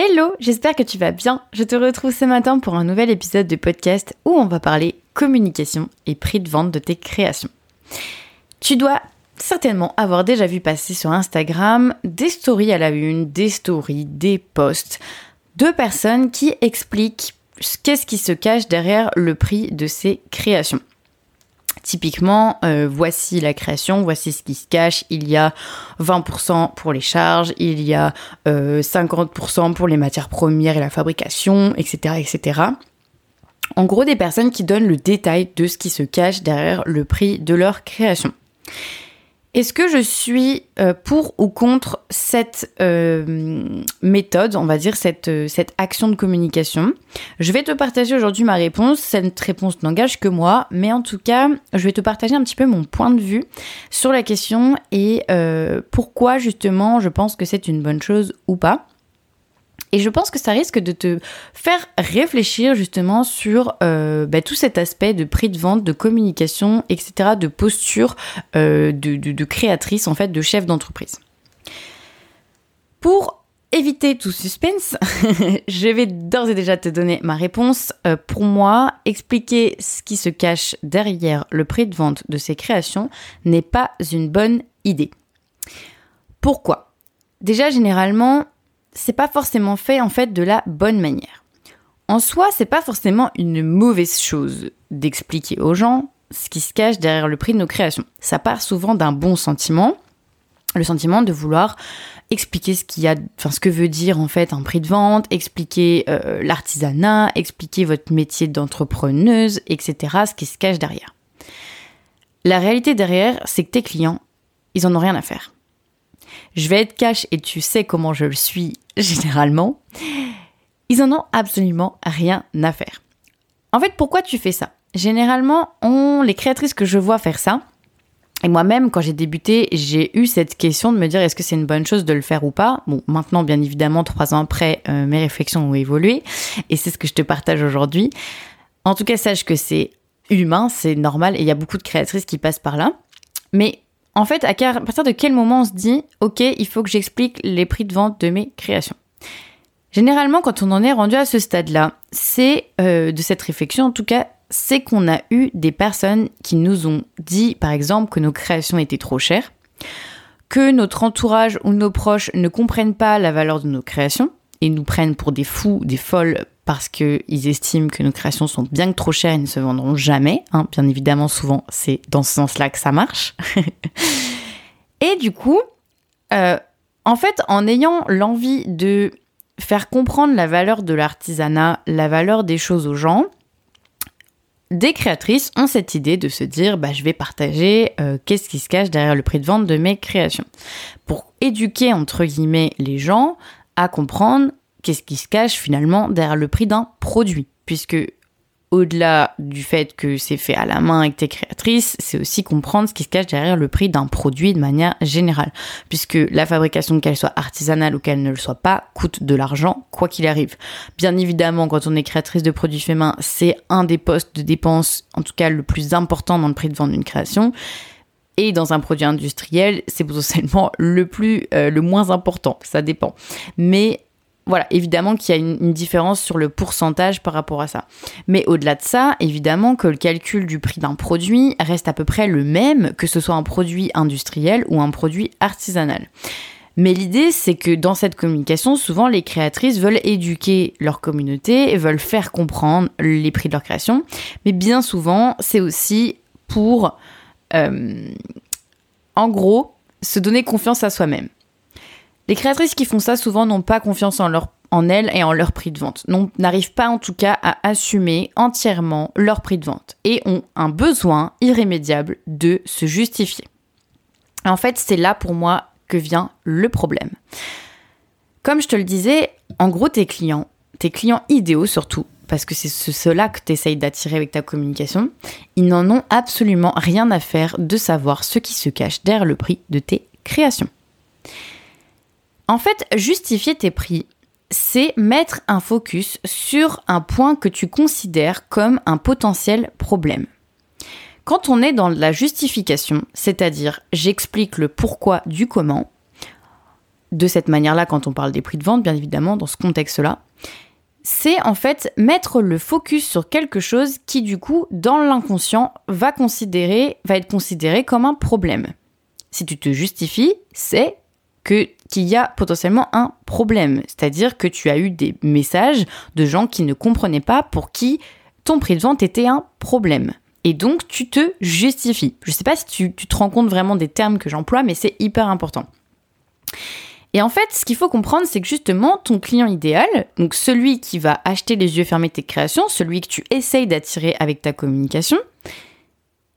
Hello, j'espère que tu vas bien. Je te retrouve ce matin pour un nouvel épisode de podcast où on va parler communication et prix de vente de tes créations. Tu dois certainement avoir déjà vu passer sur Instagram des stories à la une, des stories, des posts de personnes qui expliquent qu'est-ce qui se cache derrière le prix de ces créations. Typiquement, euh, voici la création, voici ce qui se cache. Il y a 20% pour les charges, il y a 50% euh, pour les matières premières et la fabrication, etc., etc. En gros, des personnes qui donnent le détail de ce qui se cache derrière le prix de leur création. Est-ce que je suis euh, pour ou contre cette euh, méthode, on va dire cette, euh, cette action de communication? Je vais te partager aujourd'hui ma réponse. Cette réponse n'engage que moi, mais en tout cas, je vais te partager un petit peu mon point de vue sur la question et pourquoi justement je pense que c'est une bonne chose ou pas. Et je pense que ça risque de te faire réfléchir justement sur euh, bah, tout cet aspect de prix de vente, de communication, etc., de posture euh, de, créatrice, en fait, de chef d'entreprise. Pour éviter tout suspense, je vais d'ores et déjà te donner ma réponse. Euh, pour moi, expliquer ce qui se cache derrière le prix de vente de ces créations n'est pas une bonne idée. Pourquoi? Déjà, généralement, c'est pas forcément fait en fait de la bonne manière. En soi, c'est pas forcément une mauvaise chose d'expliquer aux gens ce qui se cache derrière le prix de nos créations. Ça part souvent d'un bon sentiment, le sentiment de vouloir expliquer ce qu'il y a, enfin ce que veut dire en fait un prix de vente, expliquer euh, l'artisanat, expliquer votre métier d'entrepreneuse, etc. Ce qui se cache derrière. La réalité derrière, c'est que tes clients, ils en ont rien à faire. Je vais être cash et tu sais comment je le suis généralement. Ils en ont absolument rien à faire. En fait, pourquoi tu fais ça? Généralement, les créatrices que je vois faire ça, et moi-même, quand j'ai débuté, j'ai eu cette question de me dire est-ce que c'est une bonne chose de le faire ou pas? Bon, maintenant, bien évidemment, trois ans après, euh, mes réflexions ont évolué et c'est ce que je te partage aujourd'hui. En tout cas, sache que c'est humain, c'est normal et il y a beaucoup de créatrices qui passent par là. Mais en fait, à partir de quel moment on se dit, ok, il faut que j'explique les prix de vente de mes créations? Généralement, quand on en est rendu à ce stade-là, c'est euh, de cette réflexion, en tout cas, c'est qu'on a eu des personnes qui nous ont dit, par exemple, que nos créations étaient trop chères, que notre entourage ou nos proches ne comprennent pas la valeur de nos créations et nous prennent pour des fous, des folles parce qu'ils estiment que nos créations sont bien que trop chères et ne se vendront jamais. Hein. Bien évidemment, souvent, c'est dans ce sens-là que ça marche. et du coup, euh, en fait, en ayant l'envie de faire comprendre la valeur de l'artisanat, la valeur des choses aux gens, des créatrices ont cette idée de se dire bah, je vais partager euh, qu'est-ce qui se cache derrière le prix de vente de mes créations. Pour éduquer entre guillemets les gens à comprendre qu'est-ce qui se cache finalement derrière le prix d'un produit? Puisque au-delà du fait que c'est fait à la main avec tes créatrices, c'est aussi comprendre ce qui se cache derrière le prix d'un produit de manière générale. Puisque la fabrication, qu'elle soit artisanale ou qu'elle ne le soit pas, coûte de l'argent, quoi qu'il arrive. Bien évidemment, quand on est créatrice de produits faits main, c'est un des postes de dépenses, en tout cas le plus important dans le prix de vente d'une création. Et dans un produit industriel, c'est potentiellement le plus, euh, le moins important. Ça dépend. Mais voilà, évidemment qu'il y a une, différence sur le pourcentage par rapport à ça. Mais au-delà de ça, évidemment que le calcul du prix d'un produit reste à peu près le même que ce soit un produit industriel ou un produit artisanal. Mais l'idée, c'est que dans cette communication, souvent les créatrices veulent éduquer leur communauté veulent faire comprendre les prix de leur création. Mais bien souvent, c'est aussi pour, euh, en gros, se donner confiance à soi-même. Les créatrices qui font ça souvent n'ont pas confiance en, elles et en leur prix de vente, n'arrivent pas en tout cas à assumer entièrement leur prix de vente et ont un besoin irrémédiable de se justifier. En fait, c'est là pour moi que vient le problème. Comme je te le disais, en gros, tes clients, tes clients idéaux surtout, parce que c'est cela que tu essayes d'attirer avec ta communication, ils n'en ont absolument rien à faire de savoir ce qui se cache derrière le prix de tes créations. En fait, justifier tes prix, c'est mettre un focus sur un point que tu considères comme un potentiel problème. Quand on est dans la justification, c'est-à-dire j'explique le pourquoi du comment, de cette manière-là quand on parle des prix de vente, bien évidemment, dans ce contexte-là, c'est en fait mettre le focus sur quelque chose qui, du coup, dans l'inconscient, va, considérer, va être considéré comme un problème. Si tu te justifies, c'est que qu'il y a potentiellement un problème, c'est-à-dire que tu as eu des messages de gens qui ne comprenaient pas pour qui ton prix de vente était un problème. Et donc tu te justifies. Je ne sais pas si tu, te rends compte vraiment des termes que j'emploie, mais c'est hyper important. Et en fait, ce qu'il faut comprendre, c'est que justement, ton client idéal, donc celui qui va acheter les yeux fermés tes créations, celui que tu essayes d'attirer avec ta communication,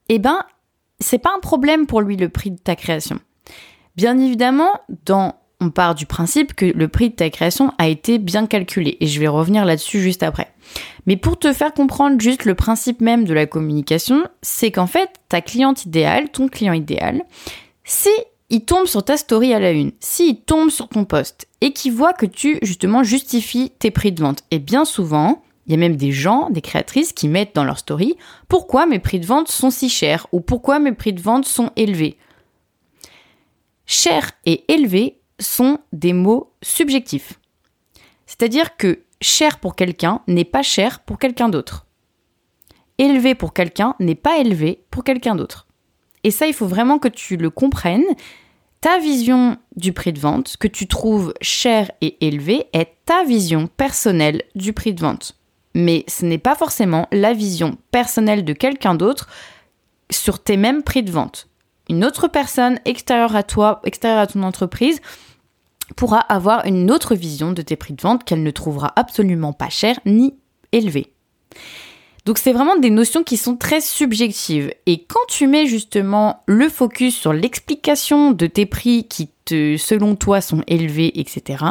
eh ben, c'est pas un problème pour lui le prix de ta création. Bien évidemment, dans, on part du principe que le prix de ta création a été bien calculé, et je vais revenir là-dessus juste après. Mais pour te faire comprendre juste le principe même de la communication, c'est qu'en fait, ta cliente idéale, ton client idéal, si il tombe sur ta story à la une, s'il tombe sur ton post et qu'il voit que tu justement justifies tes prix de vente, et bien souvent, il y a même des gens, des créatrices qui mettent dans leur story pourquoi mes prix de vente sont si chers? ou pourquoi mes prix de vente sont élevés? Cher et élevé sont des mots subjectifs. C'est-à-dire que cher pour quelqu'un n'est pas cher pour quelqu'un d'autre. Élevé pour quelqu'un n'est pas élevé pour quelqu'un d'autre. Et ça, il faut vraiment que tu le comprennes. Ta vision du prix de vente, que tu trouves cher et élevé, est ta vision personnelle du prix de vente. Mais ce n'est pas forcément la vision personnelle de quelqu'un d'autre sur tes mêmes prix de vente. Une autre personne extérieure à toi, extérieure à ton entreprise, pourra avoir une autre vision de tes prix de vente qu'elle ne trouvera absolument pas cher ni élevé. Donc c'est vraiment des notions qui sont très subjectives. Et quand tu mets justement le focus sur l'explication de tes prix qui, te, selon toi, sont élevés, etc.,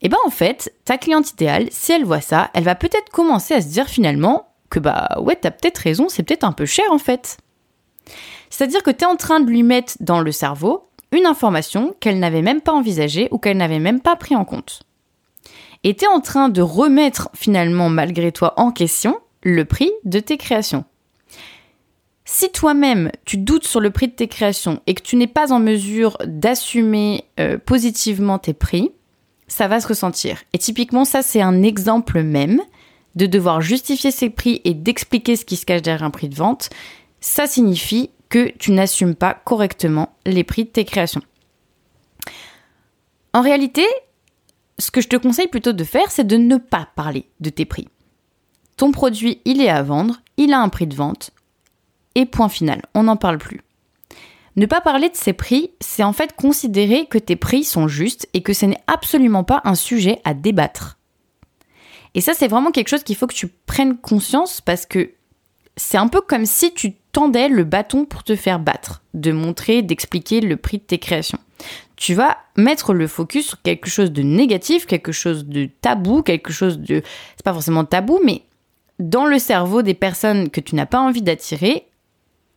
eh ben en fait, ta cliente idéale, si elle voit ça, elle va peut-être commencer à se dire finalement que bah ouais, t'as peut-être raison, c'est peut-être un peu cher en fait. C'est-à-dire que tu es en train de lui mettre dans le cerveau une information qu'elle n'avait même pas envisagée ou qu'elle n'avait même pas pris en compte. Et tu es en train de remettre finalement malgré toi en question le prix de tes créations. Si toi-même tu doutes sur le prix de tes créations et que tu n'es pas en mesure d'assumer euh, positivement tes prix, ça va se ressentir. Et typiquement, ça c'est un exemple même de devoir justifier ses prix et d'expliquer ce qui se cache derrière un prix de vente. Ça signifie que tu n'assumes pas correctement les prix de tes créations. En réalité, ce que je te conseille plutôt de faire, c'est de ne pas parler de tes prix. Ton produit, il est à vendre, il a un prix de vente, et point final, on n'en parle plus. Ne pas parler de ces prix, c'est en fait considérer que tes prix sont justes et que ce n'est absolument pas un sujet à débattre. Et ça, c'est vraiment quelque chose qu'il faut que tu prennes conscience parce que c'est un peu comme si tu tendais le bâton pour te faire battre, de montrer, d'expliquer le prix de tes créations. Tu vas mettre le focus sur quelque chose de négatif, quelque chose de tabou, quelque chose de... C'est pas forcément tabou, mais dans le cerveau des personnes que tu n'as pas envie d'attirer,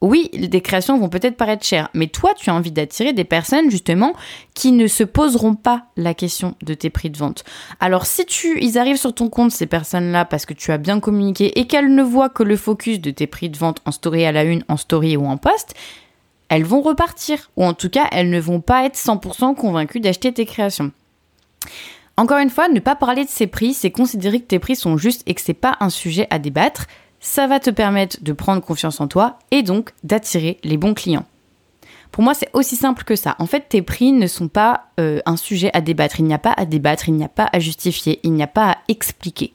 oui, des créations vont peut-être paraître chères, mais toi, tu as envie d'attirer des personnes justement qui ne se poseront pas la question de tes prix de vente. Alors si tu, ils arrivent sur ton compte ces personnes-là parce que tu as bien communiqué et qu'elles ne voient que le focus de tes prix de vente en story à la une, en story ou en post, elles vont repartir ou en tout cas elles ne vont pas être 100% convaincues d'acheter tes créations. Encore une fois, ne pas parler de ces prix, c'est considérer que tes prix sont justes et que c'est pas un sujet à débattre. Ça va te permettre de prendre confiance en toi et donc d'attirer les bons clients. Pour moi, c'est aussi simple que ça. En fait, tes prix ne sont pas euh, un sujet à débattre. Il n'y a pas à débattre, il n'y a pas à justifier, il n'y a pas à expliquer.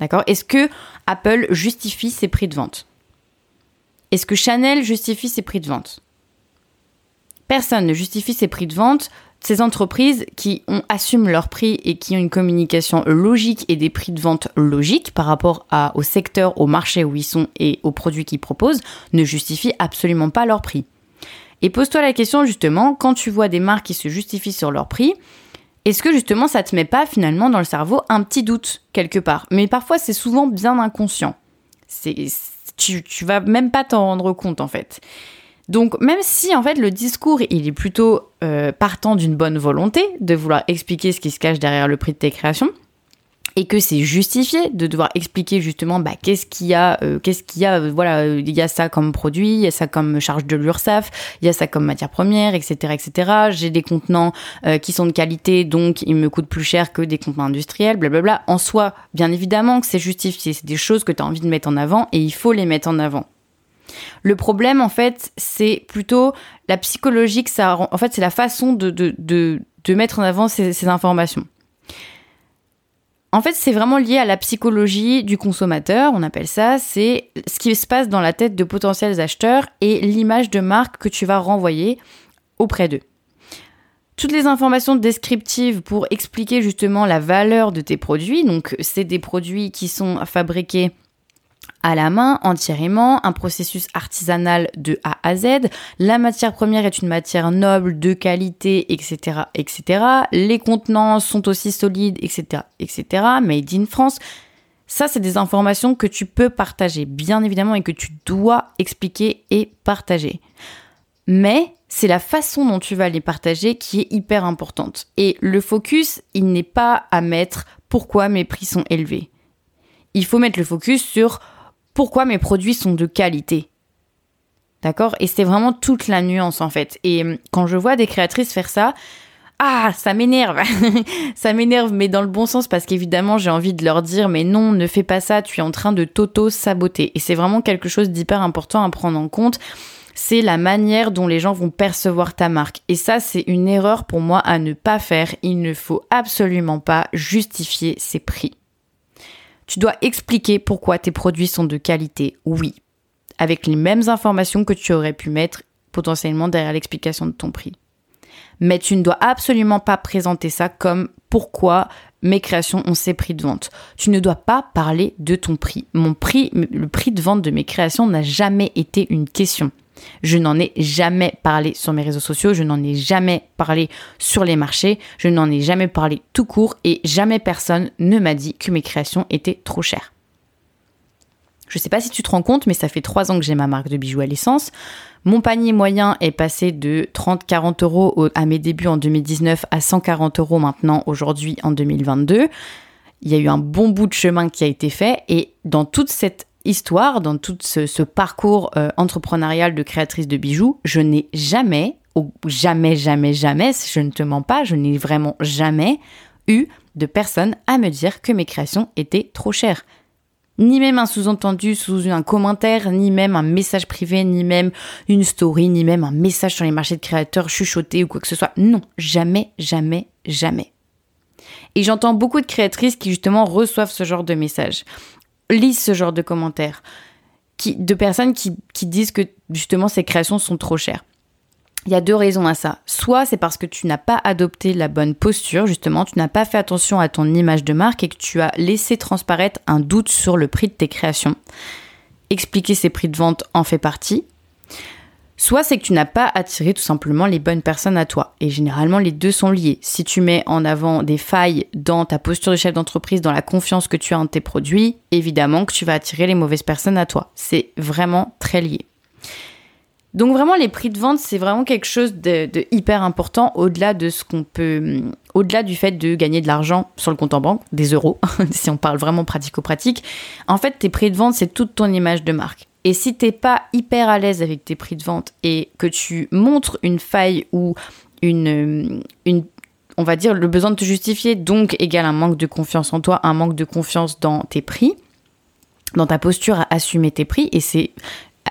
D'accord? Est-ce que Apple justifie ses prix de vente? Est-ce que Chanel justifie ses prix de vente? Personne ne justifie ses prix de vente ces entreprises qui assument leurs prix et qui ont une communication logique et des prix de vente logiques par rapport au secteur, au marché où ils sont et aux produits qu'ils proposent, ne justifient absolument pas leur prix. Et pose-toi la question justement, quand tu vois des marques qui se justifient sur leur prix, est-ce que justement ça te met pas finalement dans le cerveau un petit doute quelque part? Mais parfois c'est souvent bien inconscient. Tu, tu vas même pas t'en rendre compte en fait. Donc même si en fait le discours il est plutôt euh, partant d'une bonne volonté de vouloir expliquer ce qui se cache derrière le prix de tes créations, et que c'est justifié de devoir expliquer justement bah, qu'est-ce qu'il y a, euh, qu'est-ce qu'il y a, euh, voilà, il y a ça comme produit, il y a ça comme charge de l'URSSAF, il y a ça comme matière première, etc., etc. J'ai des contenants euh, qui sont de qualité, donc ils me coûtent plus cher que des contenants industriels, blablabla. En soi, bien évidemment que c'est justifié, c'est des choses que tu as envie de mettre en avant et il faut les mettre en avant. Le problème, en fait, c'est plutôt la psychologie que ça, en fait, c'est la façon de, de, de, mettre en avant ces informations. En fait, c'est vraiment lié à la psychologie du consommateur, on appelle ça, c'est ce qui se passe dans la tête de potentiels acheteurs et l'image de marque que tu vas renvoyer auprès d'eux. Toutes les informations descriptives pour expliquer justement la valeur de tes produits, donc c'est des produits qui sont fabriqués à la main, entièrement, un processus artisanal de A à Z. La matière première est une matière noble, de qualité, etc., etc. Les contenants sont aussi solides, etc., etc. Made in France. Ça, c'est des informations que tu peux partager, bien évidemment, et que tu dois expliquer et partager. Mais c'est la façon dont tu vas les partager qui est hyper importante. Et le focus, il n'est pas à mettre pourquoi mes prix sont élevés. Il faut mettre le focus sur pourquoi mes produits sont de qualité. D'accord? Et c'est vraiment toute la nuance en fait. Et hum, quand je vois des créatrices faire ça, ah, ça m'énerve. ça m'énerve, mais dans le bon sens, parce qu'évidemment, j'ai envie de leur dire, mais non, ne fais pas ça, tu es en train de t'auto-saboter. Et c'est vraiment quelque chose d'hyper important à prendre en compte. C'est la manière dont les gens vont percevoir ta marque. Et ça, c'est une erreur pour moi à ne pas faire. Il ne faut absolument pas justifier ses prix. Tu dois expliquer pourquoi tes produits sont de qualité, oui, avec les mêmes informations que tu aurais pu mettre potentiellement derrière l'explication de ton prix. Mais tu ne dois absolument pas présenter ça comme pourquoi mes créations ont ces prix de vente. Tu ne dois pas parler de ton prix. Mon prix, le prix de vente de mes créations n'a jamais été une question. Je n'en ai jamais parlé sur mes réseaux sociaux, je n'en ai jamais parlé sur les marchés, je n'en ai jamais parlé tout court et jamais personne ne m'a dit que mes créations étaient trop chères. Je ne sais pas si tu te rends compte, mais ça fait trois ans que j'ai ma marque de bijoux à l'essence. Mon panier moyen est passé de 30-40 euros à mes débuts en 2019 à 140 euros maintenant aujourd'hui en 2022. Il y a eu un bon bout de chemin qui a été fait et dans toute cette histoire, dans tout ce, parcours euh, entrepreneurial de créatrice de bijoux, je n'ai jamais, jamais, jamais, jamais, je ne te mens pas, je n'ai vraiment jamais eu de personne à me dire que mes créations étaient trop chères. Ni même un sous-entendu sous un commentaire, ni même un message privé, ni même une story, ni même un message sur les marchés de créateurs chuchoté ou quoi que ce soit. Non, jamais, jamais, jamais. Et j'entends beaucoup de créatrices qui justement reçoivent ce genre de messages lisent ce genre de commentaires de personnes qui disent que justement ces créations sont trop chères. Il y a deux raisons à ça. Soit c'est parce que tu n'as pas adopté la bonne posture, justement, tu n'as pas fait attention à ton image de marque et que tu as laissé transparaître un doute sur le prix de tes créations. Expliquer ces prix de vente en fait partie. Soit c'est que tu n'as pas attiré tout simplement les bonnes personnes à toi. Et généralement, les deux sont liés. Si tu mets en avant des failles dans ta posture de chef d'entreprise, dans la confiance que tu as en tes produits, évidemment que tu vas attirer les mauvaises personnes à toi. C'est vraiment très lié. Donc vraiment, les prix de vente, c'est vraiment quelque chose de, hyper important au-delà de ce qu'on peut, au-delà du fait de gagner de l'argent sur le compte en banque, des euros, si on parle vraiment pratico-pratique. En fait, tes prix de vente, c'est toute ton image de marque. Et si t'es pas hyper à l'aise avec tes prix de vente et que tu montres une faille ou une, une on va dire, le besoin de te justifier, donc égale un manque de confiance en toi, un manque de confiance dans tes prix, dans ta posture à assumer tes prix. Et c'est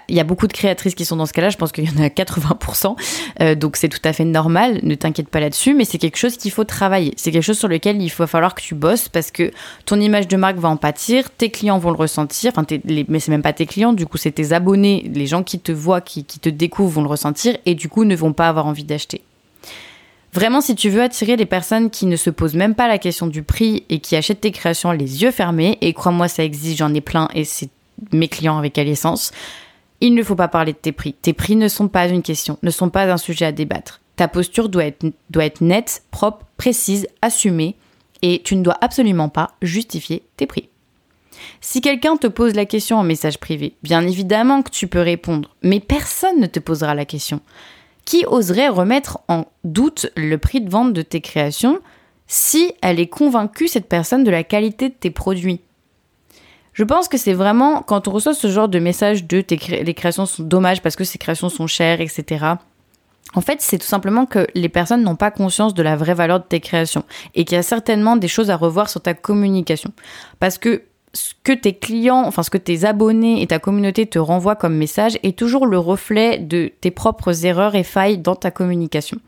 il y a beaucoup de créatrices qui sont dans ce cas-là, je pense qu'il y en a 80%, euh, donc c'est tout à fait normal, ne t'inquiète pas là-dessus, mais c'est quelque chose qu'il faut travailler, c'est quelque chose sur lequel il va falloir que tu bosses parce que ton image de marque va en pâtir, tes clients vont le ressentir, enfin les, mais c'est même pas tes clients, du coup c'est tes abonnés, les gens qui te voient, qui, te découvrent vont le ressentir et du coup ne vont pas avoir envie d'acheter. Vraiment, si tu veux attirer les personnes qui ne se posent même pas la question du prix et qui achètent tes créations les yeux fermés, et crois-moi, ça existe, j'en ai plein et c'est mes clients avec essence il ne faut pas parler de tes prix. Tes prix ne sont pas une question, ne sont pas un sujet à débattre. Ta posture doit être, nette, propre, précise, assumée, et tu ne dois absolument pas justifier tes prix. Si quelqu'un te pose la question en message privé, bien évidemment que tu peux répondre, mais personne ne te posera la question. Qui oserait remettre en doute le prix de vente de tes créations si elle est convaincue, cette personne, de la qualité de tes produits? Je pense que c'est vraiment quand on reçoit ce genre de message de tes les créations sont dommages parce que ces créations sont chères, etc. En fait, c'est tout simplement que les personnes n'ont pas conscience de la vraie valeur de tes créations et qu'il y a certainement des choses à revoir sur ta communication. Parce que ce que tes clients, enfin ce que tes abonnés et ta communauté te renvoient comme message est toujours le reflet de tes propres erreurs et failles dans ta communication.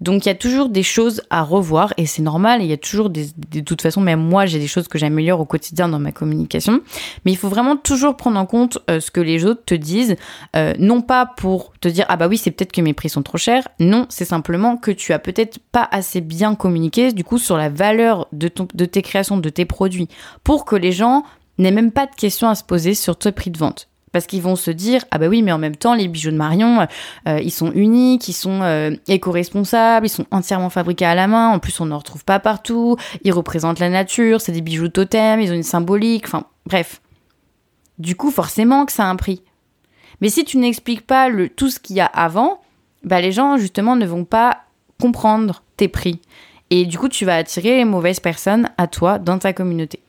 Donc il y a toujours des choses à revoir et c'est normal, il y a toujours des, de toute façon, même moi j'ai des choses que j'améliore au quotidien dans ma communication, mais il faut vraiment toujours prendre en compte euh, ce que les autres te disent, euh, non pas pour te dire ah bah oui c'est peut-être que mes prix sont trop chers, non c'est simplement que tu as peut-être pas assez bien communiqué du coup sur la valeur de, ton, de tes créations, de tes produits, pour que les gens n'aient même pas de questions à se poser sur tes prix de vente. Parce qu'ils vont se dire ah bah oui mais en même temps les bijoux de Marion euh, ils sont uniques, ils sont euh, éco-responsables, ils sont entièrement fabriqués à la main. En plus on ne retrouve pas partout. Ils représentent la nature, c'est des bijoux totem, ils ont une symbolique. Enfin bref. Du coup forcément que ça a un prix. Mais si tu n'expliques pas le, tout ce qu'il y a avant, bah les gens justement ne vont pas comprendre tes prix. Et du coup tu vas attirer les mauvaises personnes à toi dans ta communauté.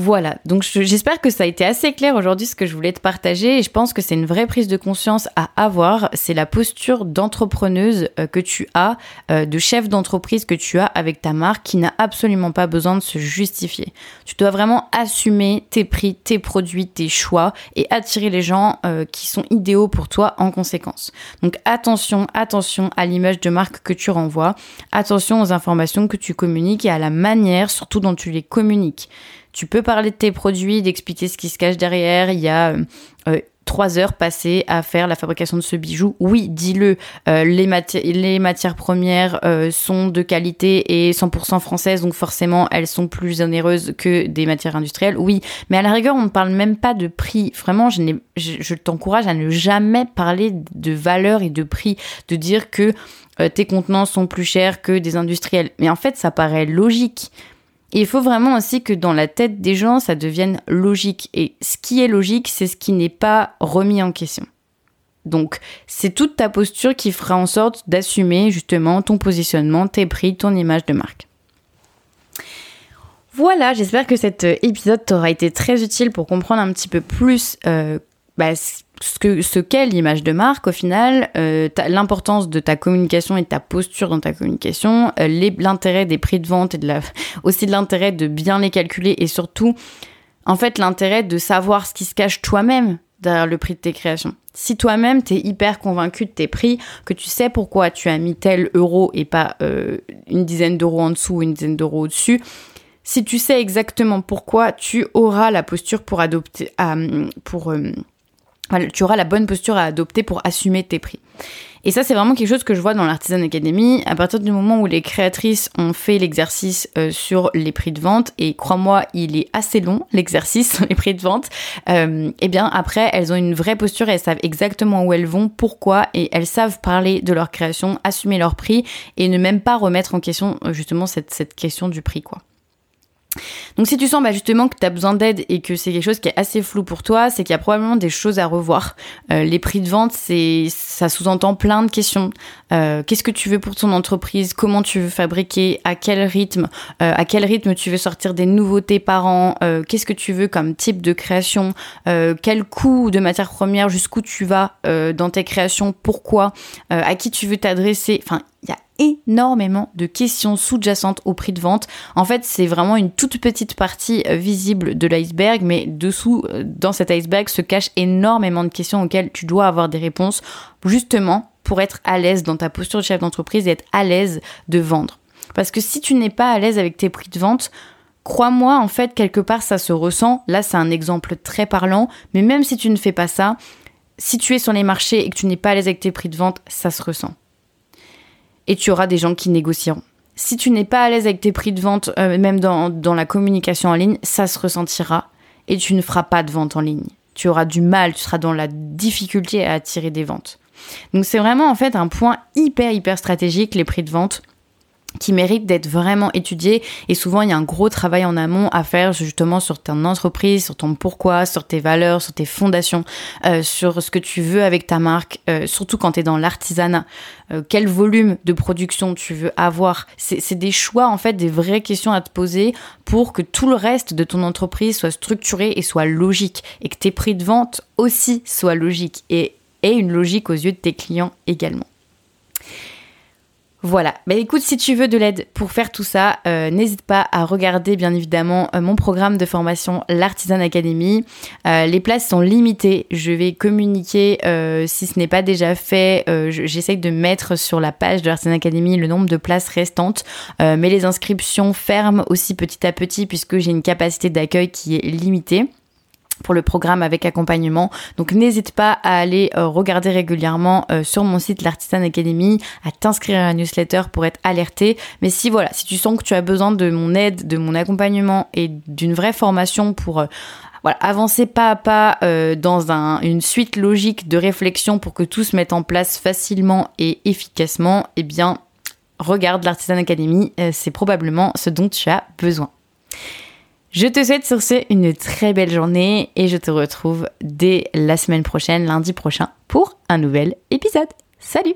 Voilà, donc j'espère que ça a été assez clair aujourd'hui ce que je voulais te partager et je pense que c'est une vraie prise de conscience à avoir. C'est la posture d'entrepreneuse euh, que tu as, euh, de chef d'entreprise que tu as avec ta marque qui n'a absolument pas besoin de se justifier. Tu dois vraiment assumer tes prix, tes produits, tes choix et attirer les gens euh, qui sont idéaux pour toi en conséquence. Donc attention, attention à l'image de marque que tu renvoies, attention aux informations que tu communiques et à la manière surtout dont tu les communiques. Tu peux parler de tes produits, d'expliquer ce qui se cache derrière. Il y a euh, euh, trois heures passées à faire la fabrication de ce bijou. Oui, dis-le, euh, les, matières premières sont de qualité et 100% françaises, donc forcément elles sont plus onéreuses que des matières industrielles. Oui, mais à la rigueur, on ne parle même pas de prix. Vraiment, je t'encourage à ne jamais parler de valeur et de prix, de dire que tes contenants sont plus chers que des industriels. Mais en fait, ça paraît logique. Il faut vraiment aussi que dans la tête des gens, ça devienne logique. Et ce qui est logique, c'est ce qui n'est pas remis en question. Donc, c'est toute ta posture qui fera en sorte d'assumer justement ton positionnement, tes prix, ton image de marque. Voilà, j'espère que cet épisode t'aura été très utile pour comprendre un petit peu plus euh, bah, ce que ce qu'est l'image de marque au final, euh, l'importance de ta communication et de ta posture dans ta communication, euh, l'intérêt des prix de vente et de la, aussi de l'intérêt de bien les calculer et surtout, en fait, l'intérêt de savoir ce qui se cache toi-même derrière le prix de tes créations. Si toi-même t'es hyper convaincu de tes prix, que tu sais pourquoi tu as mis tel euro et pas euh, une dizaine d'euros en dessous ou une dizaine d'euros au-dessus, si tu sais exactement pourquoi, tu auras la posture pour adopter, pour tu auras la bonne posture à adopter pour assumer tes prix. Et ça, c'est vraiment quelque chose que je vois dans l'Artisan Academy. À partir du moment où les créatrices ont fait l'exercice euh, sur les prix de vente, et crois-moi, il est assez long, l'exercice sur les prix de vente, euh, eh bien, après, elles ont une vraie posture, elles savent exactement où elles vont, pourquoi, et elles savent parler de leur création, assumer leur prix, et ne même pas remettre en question, euh, justement, cette, cette question du prix, quoi. Donc si tu sens bah, justement que tu as besoin d'aide et que c'est quelque chose qui est assez flou pour toi, c'est qu'il y a probablement des choses à revoir. Euh, les prix de vente, c'est ça sous-entend plein de questions. Euh, qu'est-ce que tu veux pour ton entreprise? Comment tu veux fabriquer? À quel rythme? Euh, À quel rythme tu veux sortir des nouveautés par an? Qu'est-ce que tu veux comme type de création? Quel coût de matières premières Jusqu'où tu vas dans tes créations? Pourquoi? À qui tu veux t'adresser? Enfin, il y a énormément de questions sous-jacentes au prix de vente. En fait, c'est vraiment une toute petite partie euh, visible de l'iceberg, mais dessous, euh, dans cet iceberg, se cachent énormément de questions auxquelles tu dois avoir des réponses, justement pour être à l'aise dans ta posture de chef d'entreprise et être à l'aise de vendre. Parce que si tu n'es pas à l'aise avec tes prix de vente, crois-moi, en fait, quelque part, ça se ressent. Là, c'est un exemple très parlant, mais même si tu ne fais pas ça, si tu es sur les marchés et que tu n'es pas à l'aise avec tes prix de vente, ça se ressent et tu auras des gens qui négocieront. Si tu n'es pas à l'aise avec tes prix de vente, euh, même dans, dans la communication en ligne, ça se ressentira et tu ne feras pas de vente en ligne. Tu auras du mal, tu seras dans la difficulté à attirer des ventes. Donc c'est vraiment en fait un point hyper hyper stratégique, les prix de vente. Qui mérite d'être vraiment étudié et souvent il y a un gros travail en amont à faire justement sur ton entreprise, sur ton pourquoi, sur tes valeurs, sur tes fondations, euh, sur ce que tu veux avec ta marque, euh, surtout quand tu es dans l'artisanat. Euh, quel volume de production tu veux avoir? C'est des choix en fait, des vraies questions à te poser pour que tout le reste de ton entreprise soit structuré et soit logique et que tes prix de vente aussi soient logiques et aient une logique aux yeux de tes clients également. Voilà, bah écoute, si tu veux de l'aide pour faire tout ça, euh, n'hésite pas à regarder bien évidemment euh, mon programme de formation l'Artisan Academy. Euh, les places sont limitées, je vais communiquer si ce n'est pas déjà fait, j'essaye de mettre sur la page de l'Artisan Academy le nombre de places restantes, mais les inscriptions ferment aussi petit à petit puisque j'ai une capacité d'accueil qui est limitée pour le programme avec accompagnement. Donc n'hésite pas à aller euh, regarder régulièrement euh, sur mon site l'Artisan Academy, à t'inscrire à la newsletter pour être alerté. Mais si voilà, si tu sens que tu as besoin de mon aide, de mon accompagnement et d'une vraie formation pour euh, avancer pas à pas dans une suite logique de réflexion pour que tout se mette en place facilement et efficacement, eh bien regarde l'Artisan Academy, c'est probablement ce dont tu as besoin. Je te souhaite sur ce une très belle journée et je te retrouve dès la semaine prochaine, lundi prochain, pour un nouvel épisode. Salut